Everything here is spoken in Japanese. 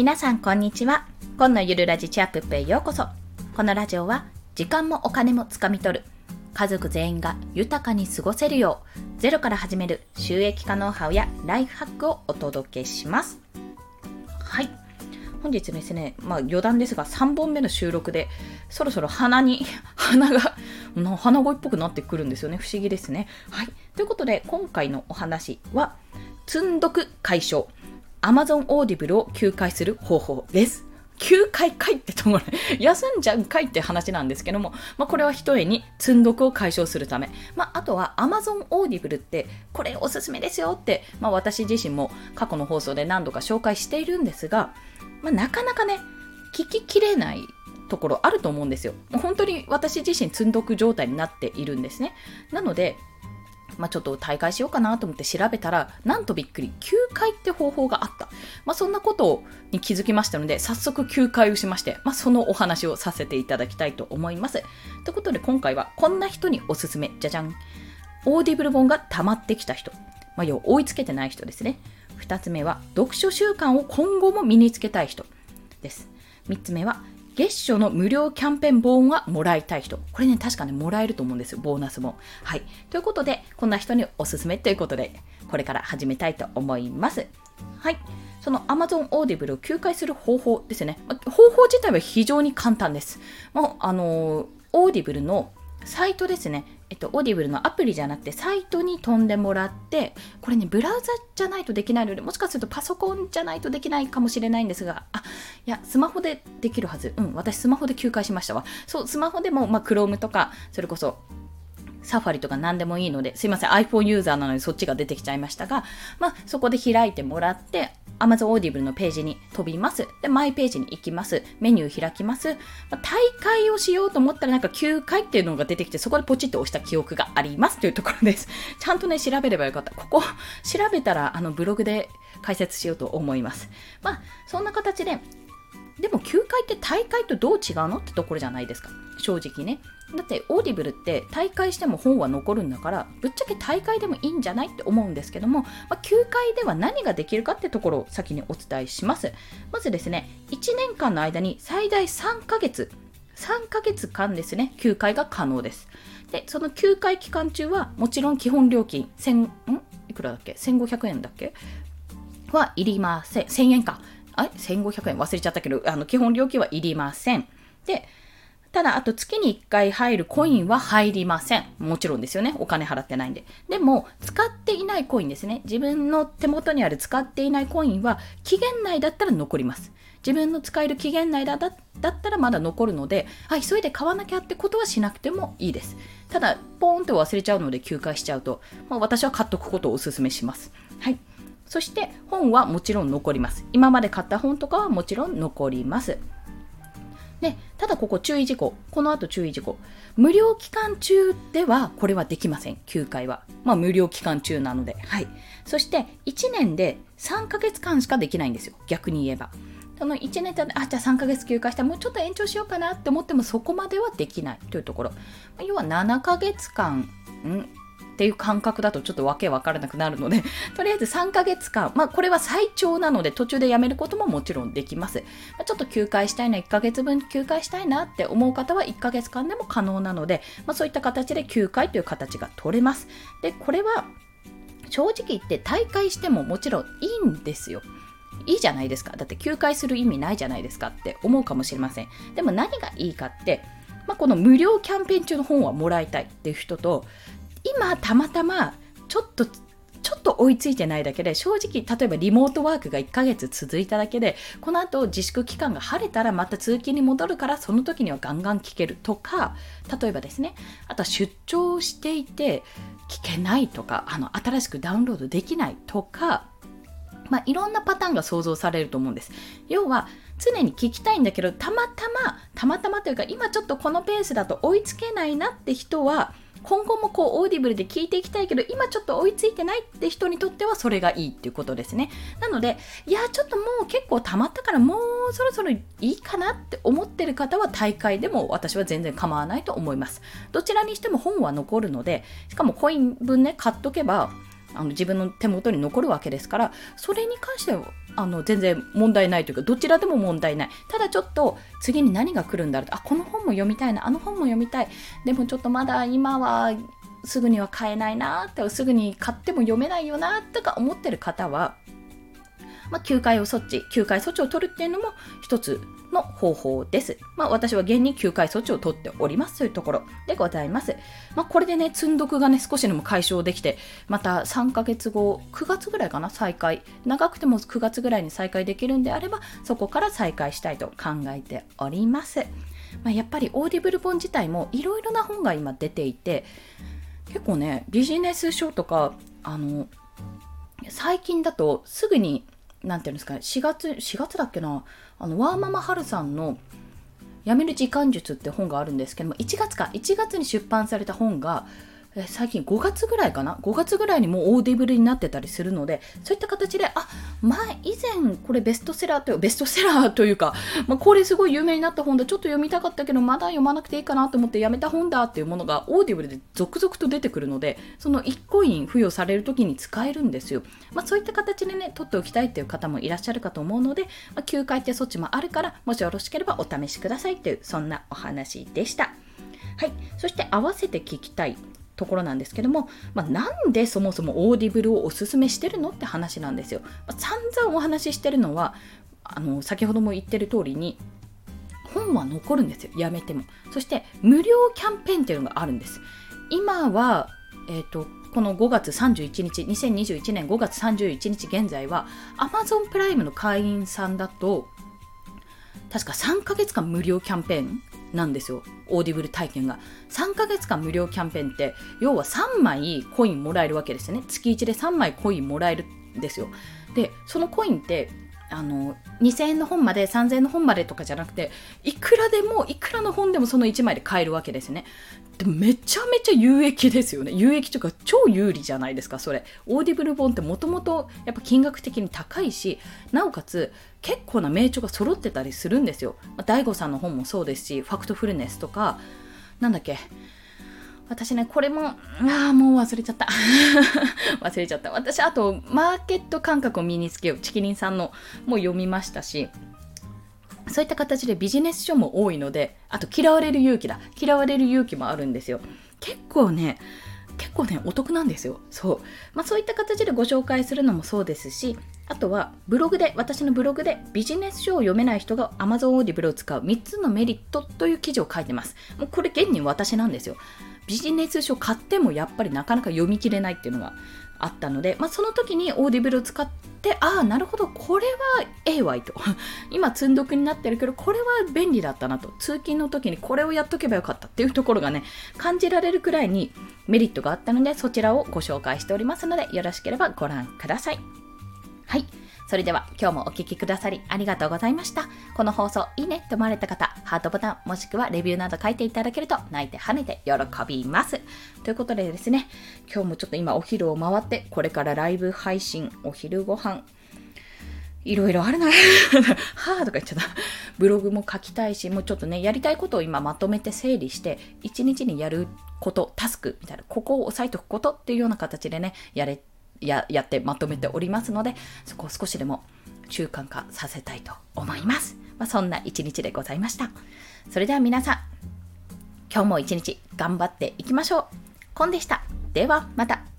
皆さんこんにちは。今のゆるラジチャップップへようこそ。このラジオは時間もお金もつかみ取る。家族全員が豊かに過ごせるようゼロから始める収益化ノウハウやライフハックをお届けします。はい。本日ですね、まあ余談ですが3本目の収録でそろそろ鼻に 鼻が鼻声っぽくなってくるんですよね。不思議ですね。はい。ということで今回のお話は積んどく解消。Amazon Audible を休会する方法です。休会かいってところ 休んじゃうかいって話なんですけども、まあ、これは一重に積んどくを解消するため、まあ、あとは Amazon Audible ってこれおすすめですよって、まあ、私自身も過去の放送で何度か紹介しているんですが、まあ、なかなかね聞ききれないところあると思うんですよ。本当に私自身積んどく状態になっているんですね。なので、まあ、ちょっと退会しようかなと思って調べたら、なんとびっくり、休会って方法があった。まあ、そんなことに気づきましたので、早速休会をしまして、まあ、そのお話をさせていただきたいと思います。ということで今回はこんな人におすすめ。じゃじゃん。 Audible 本が溜まってきた人。まあ、要追いつけてない人ですね。2つ目は、読書習慣を今後も身につけたい人です。3つ目は、月初の無料キャンペーン本はもらいたい人。これね、確かね、もらえると思うんですよ、ボーナスも。はい。ということで、こんな人におすすめということで、これから始めたいと思います。はい。その Amazon Audible を休会する方法ですね。方法自体は非常に簡単です。もう、あのー、Audible のサイトですね。えっと、 Audible のアプリじゃなくて、サイトに飛んでもらって、これね、ブラウザじゃないとできないので、もしかするとパソコンじゃないとできないかもしれないんですが、あ、いや、スマホでできるはず。うん、私スマホで休会しましたわ。そう、スマホでも、まあ、Chrome とか、それこそ、サファリとか何でもいいので、すいません、iPhone ユーザーなのでそっちが出てきちゃいましたが、まあ、そこで開いてもらって、Amazon Audible のページに飛びます。で、マイページに行きます。メニュー開きます。まあ、大会をしようと思ったらなんか9回っていうのが出てきて、そこでポチッと押した記憶がありますというところです。ちゃんとね、調べればよかった。ここ、調べたら、あの、ブログで解説しようと思います。まあ、そんな形で、でも9回って大会とどう違うの？ってところじゃないですか。正直ね。だって Audible って退会しても本は残るんだからぶっちゃけ退会でもいいんじゃないって思うんですけども、まあ、休会では何ができるかってところを先にお伝えします。まずですね1年間の間に最大3ヶ月3ヶ月間ですね休会が可能です。でその休会期間中はもちろん基本料金1000ん？いくらだっけ？1500円だっけ？はいりません。1000円か。あれ？1500円？忘れちゃったけど、あの、基本料金はいりません。で、ただ、あと月に1回入るコインは入りません。もちろんですよね。お金払ってないんで。でも、使っていないコインですね。自分の手元にある使っていないコインは、期限内だったら残ります。自分の使える期限内だだったらまだ残るので、あ、急いで買わなきゃってことはしなくてもいいです。ただ、ポーンと忘れちゃうので休会しちゃうと、まあ、私は買っとくことをお勧めします。はい。そして本はもちろん残ります。今まで買った本とかはもちろん残ります。で、ただここ注意事項。この後注意事項。無料期間中ではこれはできません。9回は。まあ無料期間中なので。はい。そして1年で3ヶ月間しかできないんですよ。逆に言えば。その1年で、あ、じゃあ3ヶ月休暇したらもうちょっと延長しようかなって思ってもそこまではできないというところ。要は7ヶ月間、ん？っていう感覚だとちょっとわけわからなくなるので、とりあえず3ヶ月間、まあこれは最長なので途中でやめることももちろんできます。まあ、ちょっと休会したいな、1ヶ月分休会したいなって思う方は1ヶ月間でも可能なので、まあ、そういった形で休会という形が取れます。で、これは正直言って大会してももちろんいいんですよ。いいじゃないですか。だって休会する意味ないじゃないですかって思うかもしれません。でも何がいいかって、まあ、この無料キャンペーン中の本はもらいたいっていう人と、今たまたまちょっとちょっと追いついてないだけで正直例えばリモートワークが1ヶ月続いただけでこの後自粛期間が晴れたらまた通勤に戻るからその時にはガンガン聞けるとか例えばですねあとは出張していて聞けないとかあの新しくダウンロードできないとかまあ、いろんなパターンが想像されると思うんです。要は常に聞きたいんだけどたまたまたまたまというか今ちょっとこのペースだと追いつけないなって人は今後もこう Audible で聞いていきたいけど今ちょっと追いついてないって人にとってはそれがいいっていうことですね。なのでいやちょっともう結構溜まったからもうそろそろいいかなって思ってる方は退会でも私は全然構わないと思います。どちらにしても本は残るのでしかもコイン分ね買っとけばあの自分の手元に残るわけですからそれに関してはあの全然問題ないというかどちらでも問題ない。ただちょっと次に何が来るんだろうあこの本も読みたいな。あの本も読みたい。でもちょっとまだ今はすぐには買えないなってすぐに買っても読めないよなとか思ってる方はまあ、休会を措置、休会措置を取るっていうのも一つの方法です。まあ、私は現に休会措置を取っておりますというところでございます。まあ、これでね、積んどくがね、少しでも解消できて、また3ヶ月後、9月ぐらいかな、再開。長くても9月ぐらいに再開できるんであれば、そこから再開したいと考えております。まあ、やっぱり Audible 本自体もいろいろな本が今出ていて、結構ね、ビジネス書とか、あの、最近だとすぐになんていうんですかね、4月、4月だっけな、あの、ワーママハルさんの、辞める時間術って本があるんですけども、1月か、1月に出版された本が、え最近5月ぐらいかな？5月ぐらいにもう Audible になってたりするのでそういった形であ前以前これベストセラーというベストセラーというか、まあ、これすごい有名になった本だちょっと読みたかったけどまだ読まなくていいかなと思ってやめた本だっていうものが Audible で続々と出てくるのでその1コイン付与される時に使えるんですよ、まあ、そういった形でね取っておきたいっていう方もいらっしゃるかと思うので、まあ、休会って措置もあるからもしよろしければお試しくださいっていうそんなお話でした。はい、そして合わせて聞きたい。ところなんですけども、まあ、なんでそもそも Audible をおすすめしてるのって話なんですよ。まあ、散々お話ししてるのはあの先ほども言ってる通りに本は残るんですよ。やめても。そして無料キャンペーンっていうのがあるんです。今は、えーと、この5月31日2021年5月31日現在は Amazon Prime の会員さんだと確か3ヶ月間無料キャンペーンなんですよ。 Audible 体験が。3ヶ月間無料キャンペーンって要は3枚コインもらえるわけですよね。月1で3枚コインもらえるんですよ。でそのコインってあの2000円の本まで3000円の本までとかじゃなくていくらでもいくらの本でもその1枚で買えるわけですね。でもめちゃめちゃ有益ですよね。有益というか超有利じゃないですかそれ。 Audible 本ってもともとやっぱ金額的に高いしなおかつ結構な名著が揃ってたりするんですよ、まあ、大悟さんの本もそうですしファクトフルネスとかなんだっけ私ね、これも、ああ、もう忘れちゃった。忘れちゃった。私、あと、マーケット感覚を身につけよう。チキリンさんのも読みましたし、そういった形でビジネス書も多いので、あと、嫌われる勇気だ。嫌われる勇気もあるんですよ。結構ね、結構ね、お得なんですよ。そう。まあ、そういった形でご紹介するのもそうですし、あとはブログで、私のブログでビジネス書を読めない人が Amazon Audible を使う3つのメリットという記事を書いてます。もうこれ現に私なんですよ。ビジネス書買ってもやっぱりなかなか読み切れないっていうのがあったので、まあ、その時に Audible を使ってああなるほどこれはええわいと。今積んどくになってるけどこれは便利だったなと。通勤の時にこれをやっとけばよかったっていうところがね感じられるくらいにメリットがあったのでそちらをご紹介しておりますのでよろしければご覧ください。はい。それでは今日もお聴きくださりありがとうございました。この放送いいねと思われた方、ハートボタンもしくはレビューなど書いていただけると泣いて跳ねて喜びます。ということでですね、今日もちょっと今お昼を回って、これからライブ配信、お昼ご飯、いろいろあるな。はぁとか言っちゃった。ブログも書きたいし、もうちょっとね、やりたいことを今まとめて整理して、一日にやること、タスクみたいな、ここを押さえておくことっていうような形でね、やれややってまとめておりますのでそこを少しでも習慣化させたいと思います、まあ、そんな一日でございました。それでは皆さん今日も一日頑張っていきましょう。コンでした。ではまた。